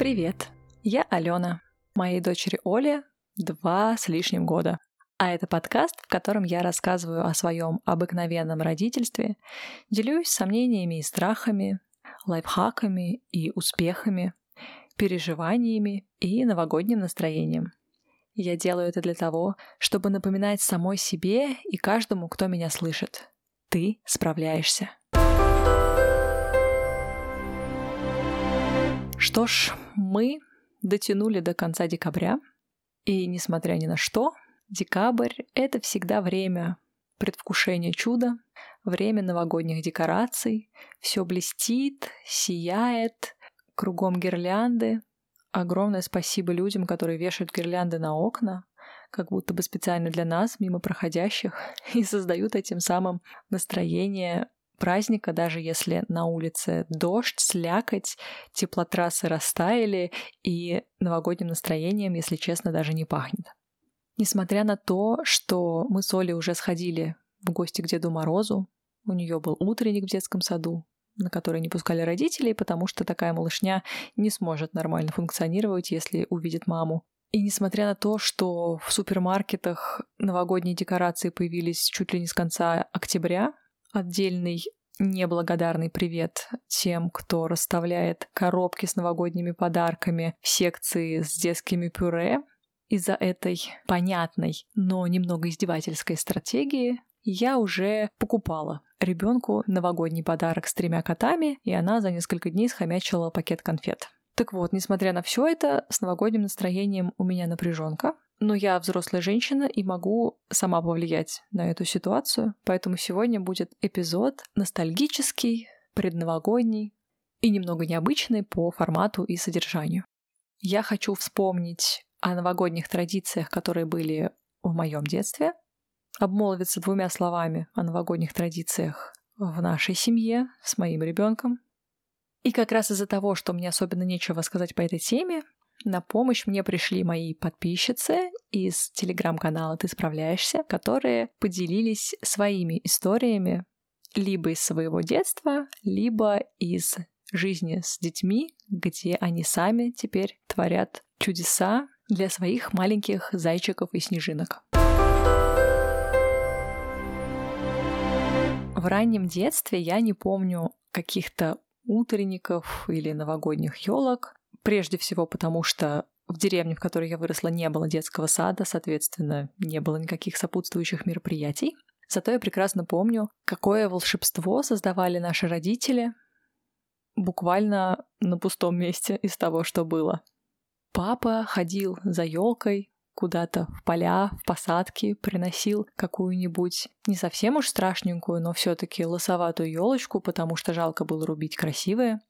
Привет, я Алена. Моей дочери Оле два с лишним года. А это подкаст, в котором я рассказываю о своем обыкновенном родительстве, делюсь сомнениями и страхами, лайфхаками и успехами, переживаниями и новогодним настроением. Я делаю это для того, чтобы напоминать самой себе и каждому, кто меня слышит. Ты справляешься. Что ж, мы дотянули до конца декабря, и несмотря ни на что, декабрь — это всегда время предвкушения чуда, время новогодних декораций, все блестит, сияет, кругом гирлянды. Огромное спасибо людям, которые вешают гирлянды на окна, как будто бы специально для нас, мимо проходящих, и создают этим самым настроение праздника, даже если на улице дождь, слякоть, теплотрассы растаяли, и новогодним настроением, если честно, даже не пахнет. Несмотря на то, что мы с Олей уже сходили в гости к Деду Морозу, у нее был утренник в детском саду, на который не пускали родителей, потому что такая малышня не сможет нормально функционировать, если увидит маму. И несмотря на то, что в супермаркетах новогодние декорации появились чуть ли не с конца октября, отдельный неблагодарный привет тем, кто расставляет коробки с новогодними подарками в секции с детскими пюре. Из-за этой понятной, но немного издевательской стратегии я уже покупала ребенку новогодний подарок с тремя котами, и она за несколько дней схомячила пакет конфет. Так вот, несмотря на все это, с новогодним настроением у меня напряженка, но я взрослая женщина и могу сама повлиять на эту ситуацию, поэтому сегодня будет эпизод ностальгический, предновогодний и немного необычный по формату и содержанию. Я хочу вспомнить о новогодних традициях, которые были в моем детстве, обмолвиться двумя словами о новогодних традициях в нашей семье с моим ребенком. И как раз из-за того, что мне особенно нечего сказать по этой теме, на помощь мне пришли мои подписчицы из телеграм-канала «Ты справляешься», которые поделились своими историями либо из своего детства, либо из жизни с детьми, где они сами теперь творят чудеса для своих маленьких зайчиков и снежинок. В раннем детстве я не помню каких-то утренников или новогодних елок, Прежде всего потому, что в деревне, в которой я выросла, не было детского сада, соответственно, не было никаких сопутствующих мероприятий. Зато я прекрасно помню, какое волшебство создавали наши родители буквально на пустом месте из того, что было. Папа ходил за елкой куда-то в поля, в посадки, приносил какую-нибудь не совсем уж страшненькую, но все-таки лосоватую елочку, потому что жалко было рубить красивые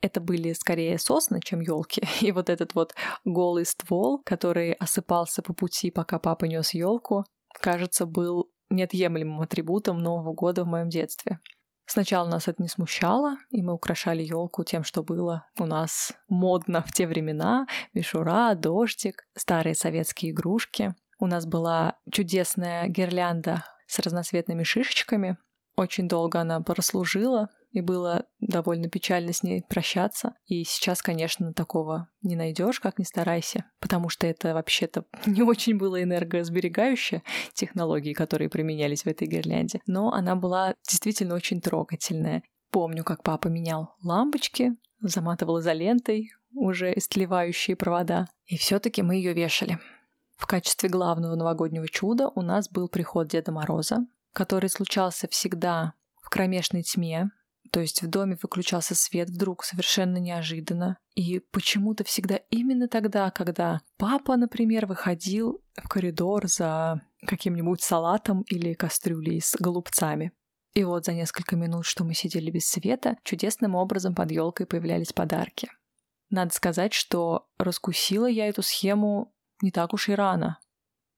это были скорее сосны, чем елки. И вот этот вот голый ствол, который осыпался по пути, пока папа нес елку, кажется, был неотъемлемым атрибутом Нового года в моем детстве. Сначала нас это не смущало, и мы украшали елку тем, что было у нас модно в те времена. Мишура, дождик, старые советские игрушки. У нас была чудесная гирлянда с разноцветными шишечками. Очень долго она прослужила, и было довольно печально с ней прощаться. И сейчас, конечно, такого не найдешь, как ни старайся, потому что это вообще-то не очень было энергосберегающая технологии, которые применялись в этой гирлянде, но она была действительно очень трогательная. Помню, как папа менял лампочки, заматывал изолентой уже истлевающие провода, и все-таки мы ее вешали. В качестве главного новогоднего чуда у нас был приход Деда Мороза, который случался всегда в кромешной тьме, то есть в доме выключался свет вдруг совершенно неожиданно. И почему-то всегда именно тогда, когда папа, например, выходил в коридор за каким-нибудь салатом или кастрюлей с голубцами. И вот за несколько минут, что мы сидели без света, чудесным образом под елкой появлялись подарки. Надо сказать, что раскусила я эту схему не так уж и рано.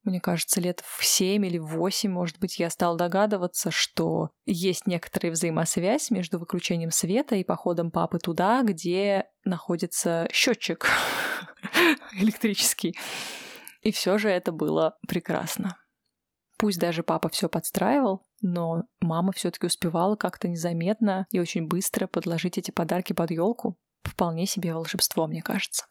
Мне кажется, лет в семь или восемь, может быть, я стал догадываться, что есть некоторая взаимосвязь между выключением света и походом папы туда, где находится счетчик электрический. И все же это было прекрасно. Пусть даже папа все подстраивал, но мама все-таки успевала как-то незаметно и очень быстро подложить эти подарки под елку. Вполне себе волшебство, мне кажется.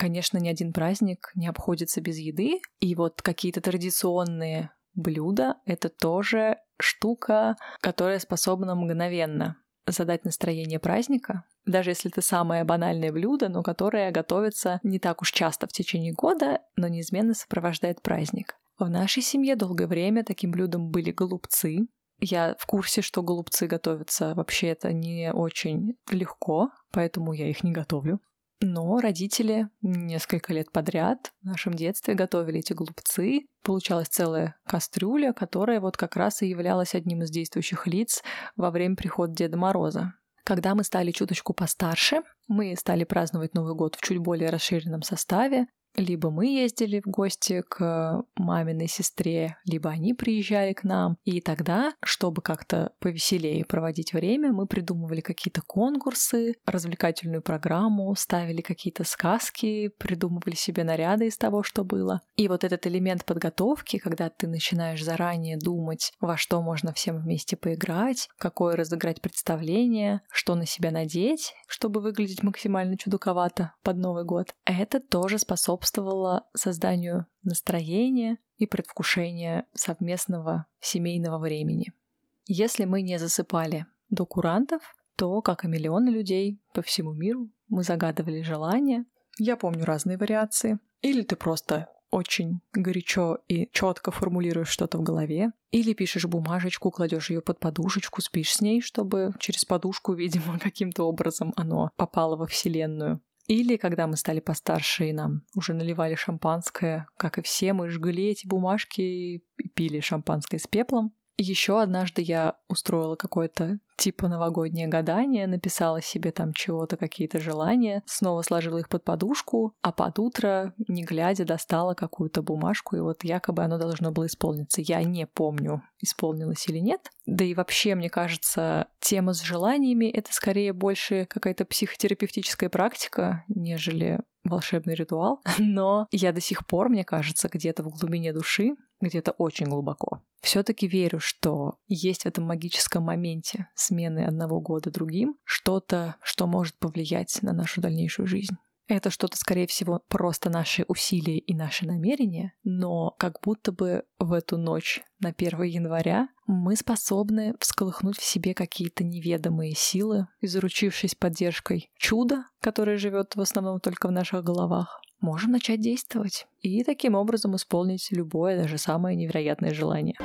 Конечно, ни один праздник не обходится без еды, и вот какие-то традиционные блюда — это тоже штука, которая способна мгновенно задать настроение праздника, даже если это самое банальное блюдо, но которое готовится не так уж часто в течение года, но неизменно сопровождает праздник. В нашей семье долгое время таким блюдом были голубцы. Я в курсе, что голубцы готовятся вообще это не очень легко, поэтому я их не готовлю. Но родители несколько лет подряд в нашем детстве готовили эти голубцы. Получалась целая кастрюля, которая вот как раз и являлась одним из действующих лиц во время прихода Деда Мороза. Когда мы стали чуточку постарше, мы стали праздновать Новый год в чуть более расширенном составе, либо мы ездили в гости к маминой сестре, либо они приезжали к нам. И тогда, чтобы как-то повеселее проводить время, мы придумывали какие-то конкурсы, развлекательную программу, ставили какие-то сказки, придумывали себе наряды из того, что было. И вот этот элемент подготовки, когда ты начинаешь заранее думать, во что можно всем вместе поиграть, какое разыграть представление, что на себя надеть, чтобы выглядеть максимально чудаковато под Новый год, это тоже способствует способствовало созданию настроения и предвкушения совместного семейного времени. Если мы не засыпали до курантов, то, как и миллионы людей по всему миру, мы загадывали желания. Я помню разные вариации. Или ты просто очень горячо и четко формулируешь что-то в голове, или пишешь бумажечку, кладешь ее под подушечку, спишь с ней, чтобы через подушку, видимо, каким-то образом оно попало во Вселенную. Или когда мы стали постарше и нам уже наливали шампанское, как и все, мы жгли эти бумажки и пили шампанское с пеплом. Еще однажды я устроила какое-то типа новогоднее гадание, написала себе там чего-то, какие-то желания, снова сложила их под подушку, а под утро, не глядя, достала какую-то бумажку, и вот якобы оно должно было исполниться. Я не помню, исполнилось или нет. Да и вообще, мне кажется, тема с желаниями — это скорее больше какая-то психотерапевтическая практика, нежели волшебный ритуал. Но я до сих пор, мне кажется, где-то в глубине души где-то очень глубоко. Все-таки верю, что есть в этом магическом моменте смены одного года другим что-то, что может повлиять на нашу дальнейшую жизнь. Это что-то, скорее всего, просто наши усилия и наши намерения, но как будто бы в эту ночь на 1 января мы способны всколыхнуть в себе какие-то неведомые силы, изручившись поддержкой чуда, которое живет в основном только в наших головах, можем начать действовать и таким образом исполнить любое, даже самое невероятное желание.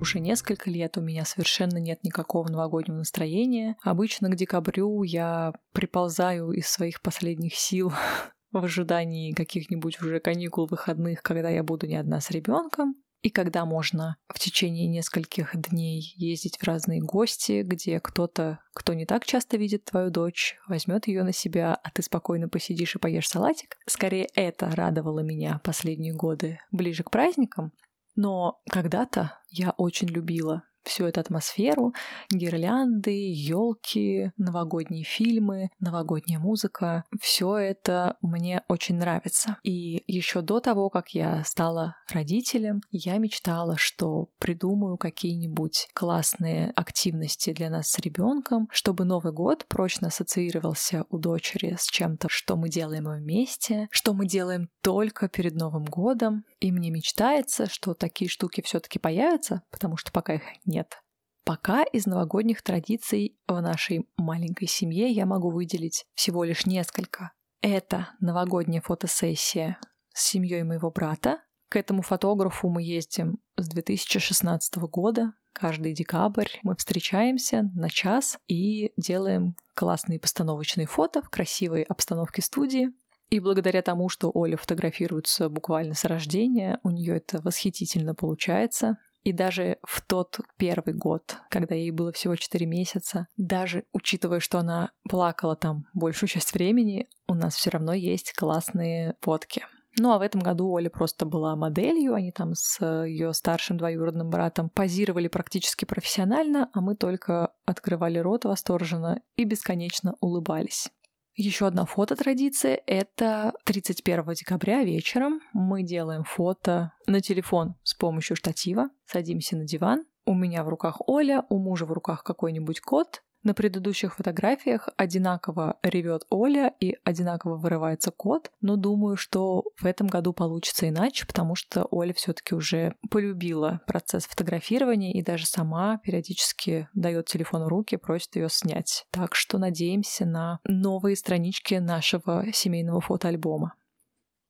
Уже несколько лет у меня совершенно нет никакого новогоднего настроения. Обычно к декабрю я приползаю из своих последних сил в ожидании каких-нибудь уже каникул выходных, когда я буду не одна с ребенком и когда можно в течение нескольких дней ездить в разные гости, где кто-то, кто не так часто видит твою дочь, возьмет ее на себя, а ты спокойно посидишь и поешь салатик. Скорее, это радовало меня последние годы ближе к праздникам. Но когда-то я очень любила всю эту атмосферу, гирлянды, елки, новогодние фильмы, новогодняя музыка. Все это мне очень нравится. И еще до того, как я стала родителем, я мечтала, что придумаю какие-нибудь классные активности для нас с ребенком, чтобы Новый год прочно ассоциировался у дочери с чем-то, что мы делаем вместе, что мы делаем только перед Новым годом. И мне мечтается, что такие штуки все-таки появятся, потому что пока их нет. Пока из новогодних традиций в нашей маленькой семье я могу выделить всего лишь несколько. Это новогодняя фотосессия с семьей моего брата. К этому фотографу мы ездим с 2016 года. Каждый декабрь мы встречаемся на час и делаем классные постановочные фото в красивой обстановке студии. И благодаря тому, что Оля фотографируется буквально с рождения, у нее это восхитительно получается. И даже в тот первый год, когда ей было всего 4 месяца, даже учитывая, что она плакала там большую часть времени, у нас все равно есть классные фотки. Ну а в этом году Оля просто была моделью, они там с ее старшим двоюродным братом позировали практически профессионально, а мы только открывали рот восторженно и бесконечно улыбались. Еще одна фототрадиция — это 31 декабря вечером мы делаем фото на телефон с помощью штатива, садимся на диван, у меня в руках Оля, у мужа в руках какой-нибудь кот, На предыдущих фотографиях одинаково ревет Оля и одинаково вырывается кот, но думаю, что в этом году получится иначе, потому что Оля все-таки уже полюбила процесс фотографирования и даже сама периодически дает телефон в руки, просит ее снять. Так что надеемся на новые странички нашего семейного фотоальбома.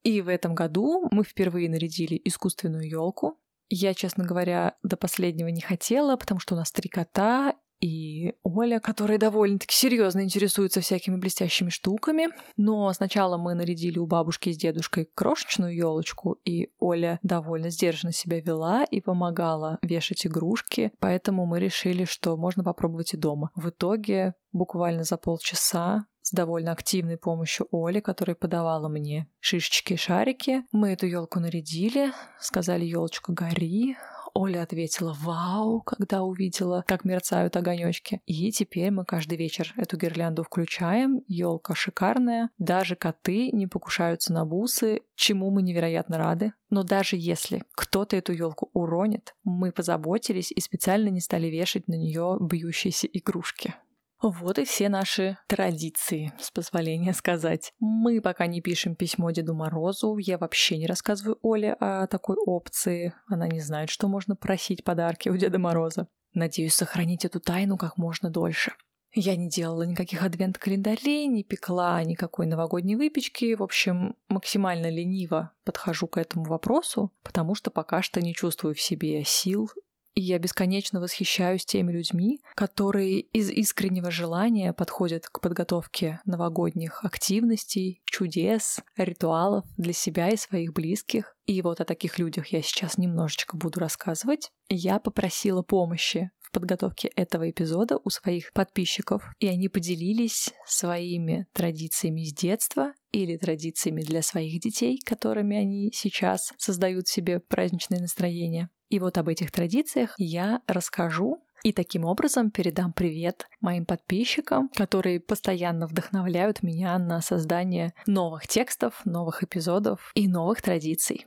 И в этом году мы впервые нарядили искусственную елку. Я, честно говоря, до последнего не хотела, потому что у нас три кота, и Оля, которая довольно-таки серьезно интересуется всякими блестящими штуками. Но сначала мы нарядили у бабушки с дедушкой крошечную елочку, и Оля довольно сдержанно себя вела и помогала вешать игрушки, поэтому мы решили, что можно попробовать и дома. В итоге буквально за полчаса с довольно активной помощью Оли, которая подавала мне шишечки и шарики. Мы эту елку нарядили, сказали елочка гори, Оля ответила «Вау!», когда увидела, как мерцают огонечки. И теперь мы каждый вечер эту гирлянду включаем. Елка шикарная. Даже коты не покушаются на бусы, чему мы невероятно рады. Но даже если кто-то эту елку уронит, мы позаботились и специально не стали вешать на нее бьющиеся игрушки. Вот и все наши традиции, с позволения сказать. Мы пока не пишем письмо Деду Морозу, я вообще не рассказываю Оле о такой опции. Она не знает, что можно просить подарки у Деда Мороза. Надеюсь сохранить эту тайну как можно дольше. Я не делала никаких адвент-календарей, не пекла никакой новогодней выпечки. В общем, максимально лениво подхожу к этому вопросу, потому что пока что не чувствую в себе сил и я бесконечно восхищаюсь теми людьми, которые из искреннего желания подходят к подготовке новогодних активностей, чудес, ритуалов для себя и своих близких. И вот о таких людях я сейчас немножечко буду рассказывать. Я попросила помощи в подготовке этого эпизода у своих подписчиков, и они поделились своими традициями с детства или традициями для своих детей, которыми они сейчас создают себе праздничное настроение. И вот об этих традициях я расскажу и таким образом передам привет моим подписчикам, которые постоянно вдохновляют меня на создание новых текстов, новых эпизодов и новых традиций.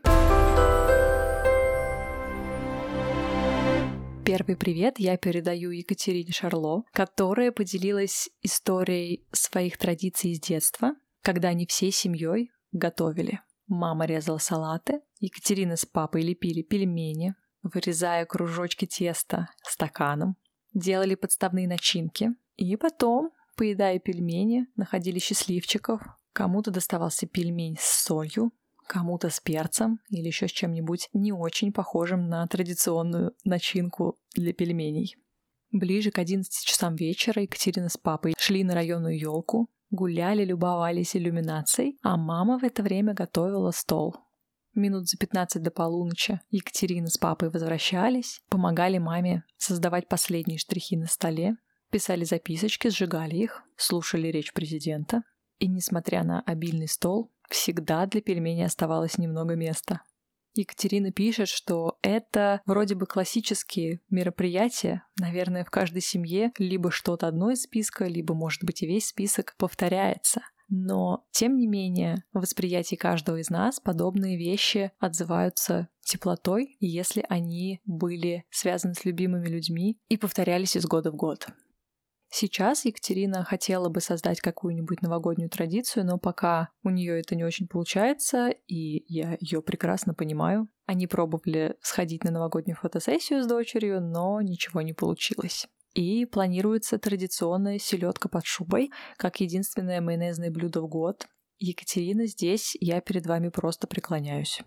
Первый привет я передаю Екатерине Шарло, которая поделилась историей своих традиций из детства, когда они всей семьей готовили. Мама резала салаты, Екатерина с папой лепили пельмени, вырезая кружочки теста стаканом, делали подставные начинки и потом, поедая пельмени, находили счастливчиков. Кому-то доставался пельмень с солью, кому-то с перцем или еще с чем-нибудь не очень похожим на традиционную начинку для пельменей. Ближе к 11 часам вечера Екатерина с папой шли на районную елку, гуляли, любовались иллюминацией, а мама в это время готовила стол. Минут за 15 до полуночи Екатерина с папой возвращались, помогали маме создавать последние штрихи на столе, писали записочки, сжигали их, слушали речь президента. И, несмотря на обильный стол, всегда для пельменей оставалось немного места. Екатерина пишет, что это вроде бы классические мероприятия. Наверное, в каждой семье либо что-то одно из списка, либо, может быть, и весь список повторяется. Но, тем не менее, в восприятии каждого из нас подобные вещи отзываются теплотой, если они были связаны с любимыми людьми и повторялись из года в год. Сейчас Екатерина хотела бы создать какую-нибудь новогоднюю традицию, но пока у нее это не очень получается, и я ее прекрасно понимаю. Они пробовали сходить на новогоднюю фотосессию с дочерью, но ничего не получилось. И планируется традиционная селедка под шубой, как единственное майонезное блюдо в год. Екатерина, здесь я перед вами просто преклоняюсь.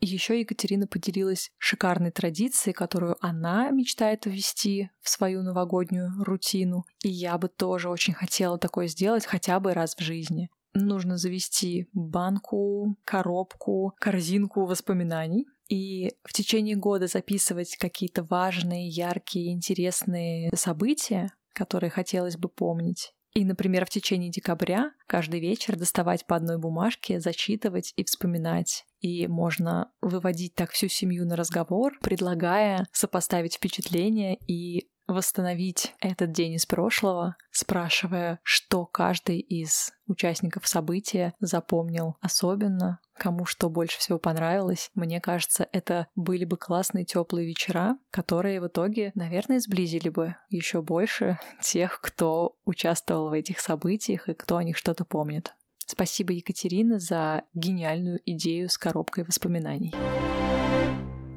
Еще Екатерина поделилась шикарной традицией, которую она мечтает ввести в свою новогоднюю рутину. И я бы тоже очень хотела такое сделать хотя бы раз в жизни. Нужно завести банку, коробку, корзинку воспоминаний и в течение года записывать какие-то важные, яркие, интересные события, которые хотелось бы помнить. И, например, в течение декабря каждый вечер доставать по одной бумажке, зачитывать и вспоминать. И можно выводить так всю семью на разговор, предлагая сопоставить впечатления и восстановить этот день из прошлого, спрашивая, что каждый из участников события запомнил особенно, кому что больше всего понравилось. Мне кажется, это были бы классные теплые вечера, которые в итоге, наверное, сблизили бы еще больше тех, кто участвовал в этих событиях и кто о них что-то помнит. Спасибо, Екатерина, за гениальную идею с коробкой воспоминаний.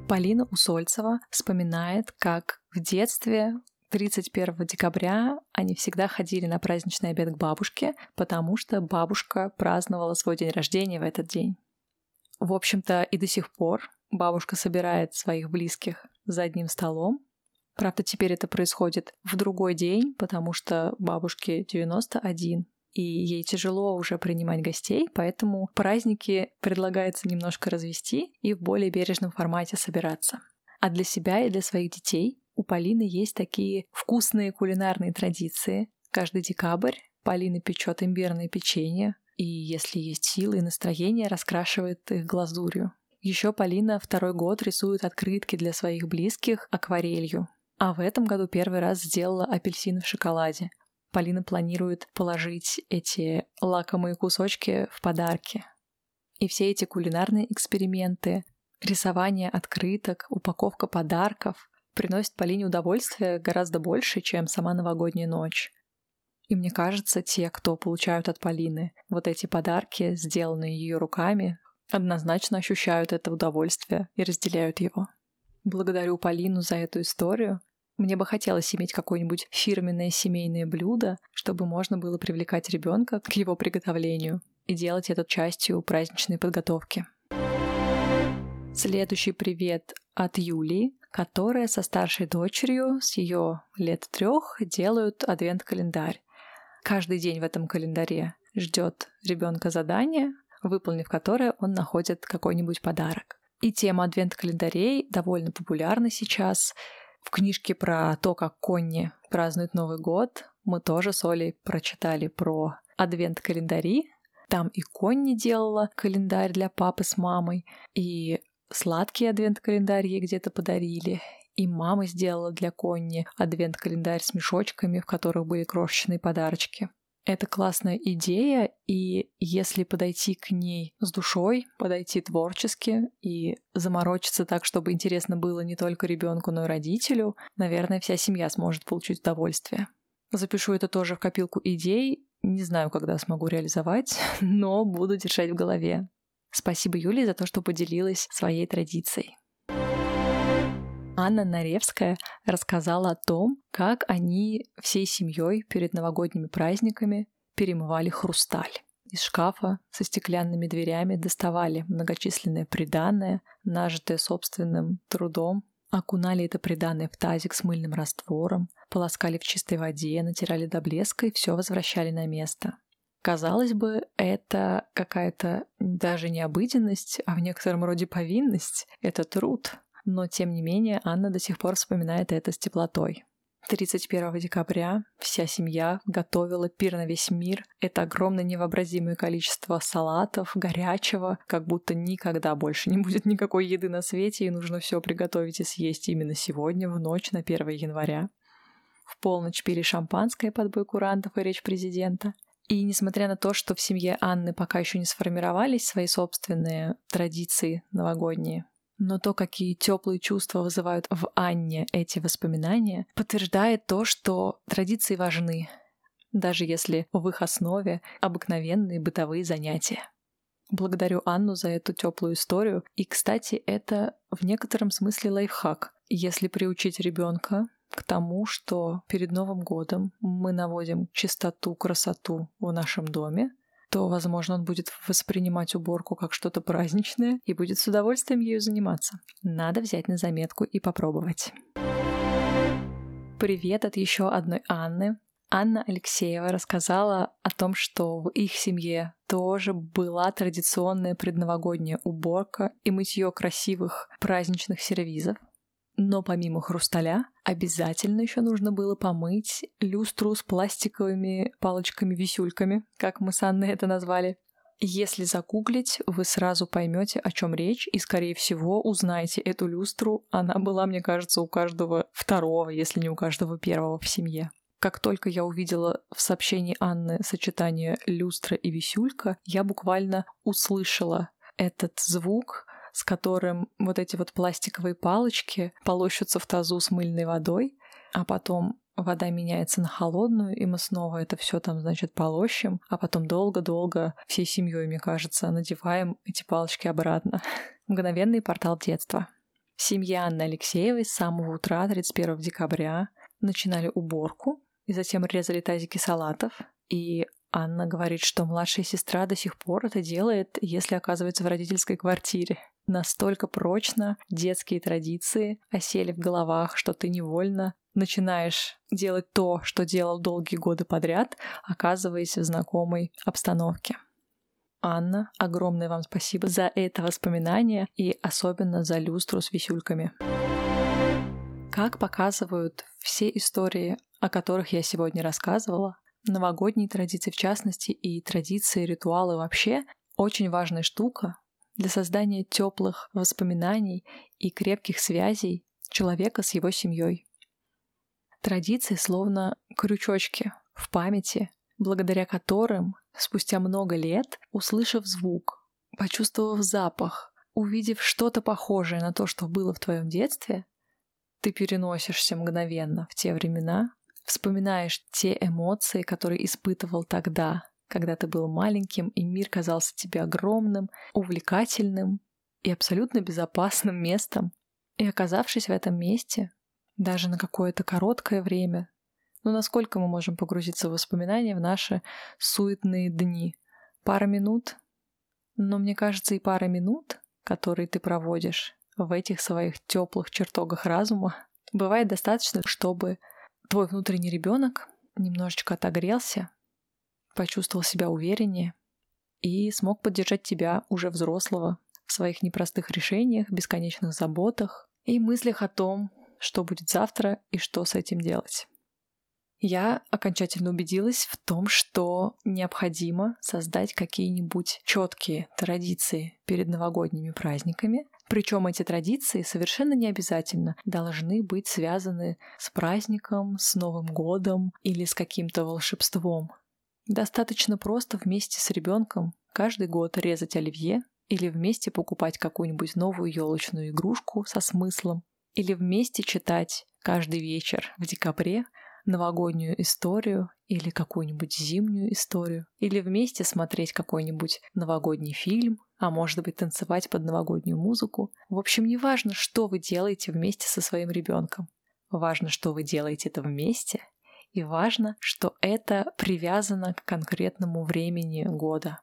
Полина Усольцева вспоминает, как в детстве 31 декабря они всегда ходили на праздничный обед к бабушке, потому что бабушка праздновала свой день рождения в этот день. В общем-то, и до сих пор бабушка собирает своих близких за одним столом. Правда, теперь это происходит в другой день, потому что бабушке 91, и ей тяжело уже принимать гостей, поэтому праздники предлагается немножко развести и в более бережном формате собираться. А для себя и для своих детей у Полины есть такие вкусные кулинарные традиции. Каждый декабрь Полина печет имбирное печенье, и если есть силы и настроение, раскрашивает их глазурью. Еще Полина второй год рисует открытки для своих близких акварелью. А в этом году первый раз сделала апельсины в шоколаде. Полина планирует положить эти лакомые кусочки в подарки. И все эти кулинарные эксперименты, рисование открыток, упаковка подарков приносит Полине удовольствие гораздо больше, чем сама новогодняя ночь. И мне кажется, те, кто получают от Полины вот эти подарки, сделанные ее руками, однозначно ощущают это удовольствие и разделяют его. Благодарю Полину за эту историю. Мне бы хотелось иметь какое-нибудь фирменное семейное блюдо, чтобы можно было привлекать ребенка к его приготовлению и делать это частью праздничной подготовки. Следующий привет от Юлии, которая со старшей дочерью с ее лет трех делают адвент-календарь. Каждый день в этом календаре ждет ребенка задание, выполнив которое он находит какой-нибудь подарок. И тема адвент-календарей довольно популярна сейчас. В книжке про то, как Конни празднует Новый год, мы тоже с Олей прочитали про адвент-календари. Там и Конни делала календарь для папы с мамой, и сладкий адвент-календарь ей где-то подарили. И мама сделала для Конни адвент-календарь с мешочками, в которых были крошечные подарочки. Это классная идея, и если подойти к ней с душой, подойти творчески и заморочиться так, чтобы интересно было не только ребенку, но и родителю, наверное, вся семья сможет получить удовольствие. Запишу это тоже в копилку идей. Не знаю, когда смогу реализовать, но буду держать в голове. Спасибо Юлии за то, что поделилась своей традицией. Анна Наревская рассказала о том, как они всей семьей перед новогодними праздниками перемывали хрусталь. Из шкафа со стеклянными дверями доставали многочисленные приданное, нажитое собственным трудом, окунали это приданное в тазик с мыльным раствором, полоскали в чистой воде, натирали до блеска и все возвращали на место. Казалось бы, это какая-то даже не обыденность, а в некотором роде повинность. Это труд. Но, тем не менее, Анна до сих пор вспоминает это с теплотой. 31 декабря вся семья готовила пир на весь мир. Это огромное невообразимое количество салатов, горячего, как будто никогда больше не будет никакой еды на свете, и нужно все приготовить и съесть именно сегодня, в ночь на 1 января. В полночь пили шампанское под бой курантов и речь президента – и несмотря на то, что в семье Анны пока еще не сформировались свои собственные традиции новогодние, но то, какие теплые чувства вызывают в Анне эти воспоминания, подтверждает то, что традиции важны, даже если в их основе обыкновенные бытовые занятия. Благодарю Анну за эту теплую историю. И, кстати, это в некотором смысле лайфхак. Если приучить ребенка к тому, что перед Новым годом мы наводим чистоту, красоту в нашем доме, то, возможно, он будет воспринимать уборку как что-то праздничное и будет с удовольствием ею заниматься. Надо взять на заметку и попробовать. Привет от еще одной Анны. Анна Алексеева рассказала о том, что в их семье тоже была традиционная предновогодняя уборка и мытье красивых праздничных сервизов. Но помимо хрусталя, обязательно еще нужно было помыть люстру с пластиковыми палочками-висюльками, как мы с Анной это назвали. Если загуглить, вы сразу поймете, о чем речь, и, скорее всего, узнаете эту люстру. Она была, мне кажется, у каждого второго, если не у каждого первого в семье. Как только я увидела в сообщении Анны сочетание люстра и висюлька, я буквально услышала этот звук, с которым вот эти вот пластиковые палочки полощутся в тазу с мыльной водой, а потом вода меняется на холодную, и мы снова это все там, значит, полощем, а потом долго-долго всей семьей, мне кажется, надеваем эти палочки обратно. Мгновенный портал детства. Семья Анны Алексеевой с самого утра 31 декабря начинали уборку и затем резали тазики салатов. И Анна говорит, что младшая сестра до сих пор это делает, если оказывается в родительской квартире. Настолько прочно детские традиции осели в головах, что ты невольно начинаешь делать то, что делал долгие годы подряд, оказываясь в знакомой обстановке. Анна, огромное вам спасибо за это воспоминание и особенно за люстру с висюльками. Как показывают все истории, о которых я сегодня рассказывала, новогодние традиции в частности и традиции, ритуалы вообще очень важная штука для создания теплых воспоминаний и крепких связей человека с его семьей. Традиции словно крючочки в памяти, благодаря которым спустя много лет, услышав звук, почувствовав запах, увидев что-то похожее на то, что было в твоем детстве, ты переносишься мгновенно в те времена, вспоминаешь те эмоции, которые испытывал тогда, когда ты был маленьким, и мир казался тебе огромным, увлекательным и абсолютно безопасным местом. И оказавшись в этом месте, даже на какое-то короткое время. Но насколько мы можем погрузиться в воспоминания в наши суетные дни? Пара минут? Но мне кажется, и пара минут, которые ты проводишь в этих своих теплых чертогах разума, бывает достаточно, чтобы твой внутренний ребенок немножечко отогрелся, почувствовал себя увереннее и смог поддержать тебя уже взрослого в своих непростых решениях, бесконечных заботах и мыслях о том, что будет завтра и что с этим делать. Я окончательно убедилась в том, что необходимо создать какие-нибудь четкие традиции перед новогодними праздниками. Причем эти традиции совершенно не обязательно должны быть связаны с праздником, с Новым годом или с каким-то волшебством. Достаточно просто вместе с ребенком каждый год резать оливье или вместе покупать какую-нибудь новую елочную игрушку со смыслом или вместе читать каждый вечер в декабре новогоднюю историю или какую-нибудь зимнюю историю, или вместе смотреть какой-нибудь новогодний фильм, а может быть танцевать под новогоднюю музыку. В общем, не важно, что вы делаете вместе со своим ребенком. Важно, что вы делаете это вместе, и важно, что это привязано к конкретному времени года.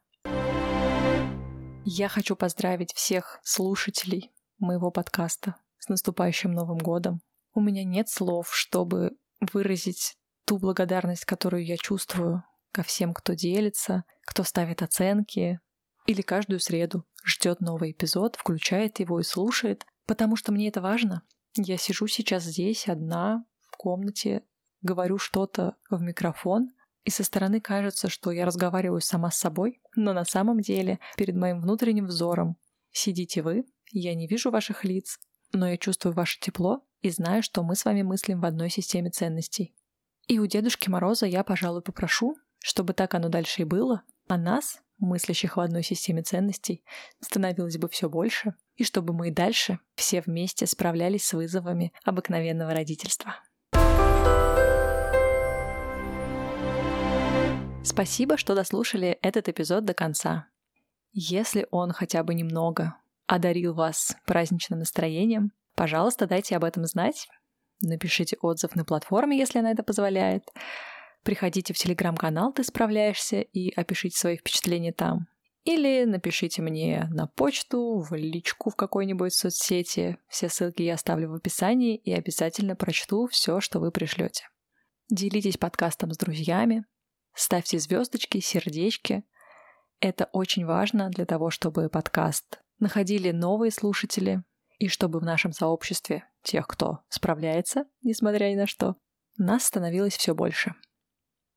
Я хочу поздравить всех слушателей моего подкаста с наступающим Новым годом. У меня нет слов, чтобы выразить ту благодарность, которую я чувствую ко всем, кто делится, кто ставит оценки или каждую среду ждет новый эпизод, включает его и слушает, потому что мне это важно. Я сижу сейчас здесь одна в комнате, говорю что-то в микрофон, и со стороны кажется, что я разговариваю сама с собой, но на самом деле перед моим внутренним взором сидите вы, я не вижу ваших лиц, но я чувствую ваше тепло и знаю, что мы с вами мыслим в одной системе ценностей. И у Дедушки Мороза я, пожалуй, попрошу, чтобы так оно дальше и было, а нас, мыслящих в одной системе ценностей, становилось бы все больше, и чтобы мы и дальше все вместе справлялись с вызовами обыкновенного родительства. Спасибо, что дослушали этот эпизод до конца. Если он хотя бы немного одарил вас праздничным настроением, пожалуйста, дайте об этом знать. Напишите отзыв на платформе, если она это позволяет. Приходите в телеграм-канал «Ты справляешься» и опишите свои впечатления там. Или напишите мне на почту, в личку в какой-нибудь соцсети. Все ссылки я оставлю в описании и обязательно прочту все, что вы пришлете. Делитесь подкастом с друзьями, ставьте звездочки, сердечки. Это очень важно для того, чтобы подкаст находили новые слушатели, и чтобы в нашем сообществе тех, кто справляется, несмотря ни на что, нас становилось все больше.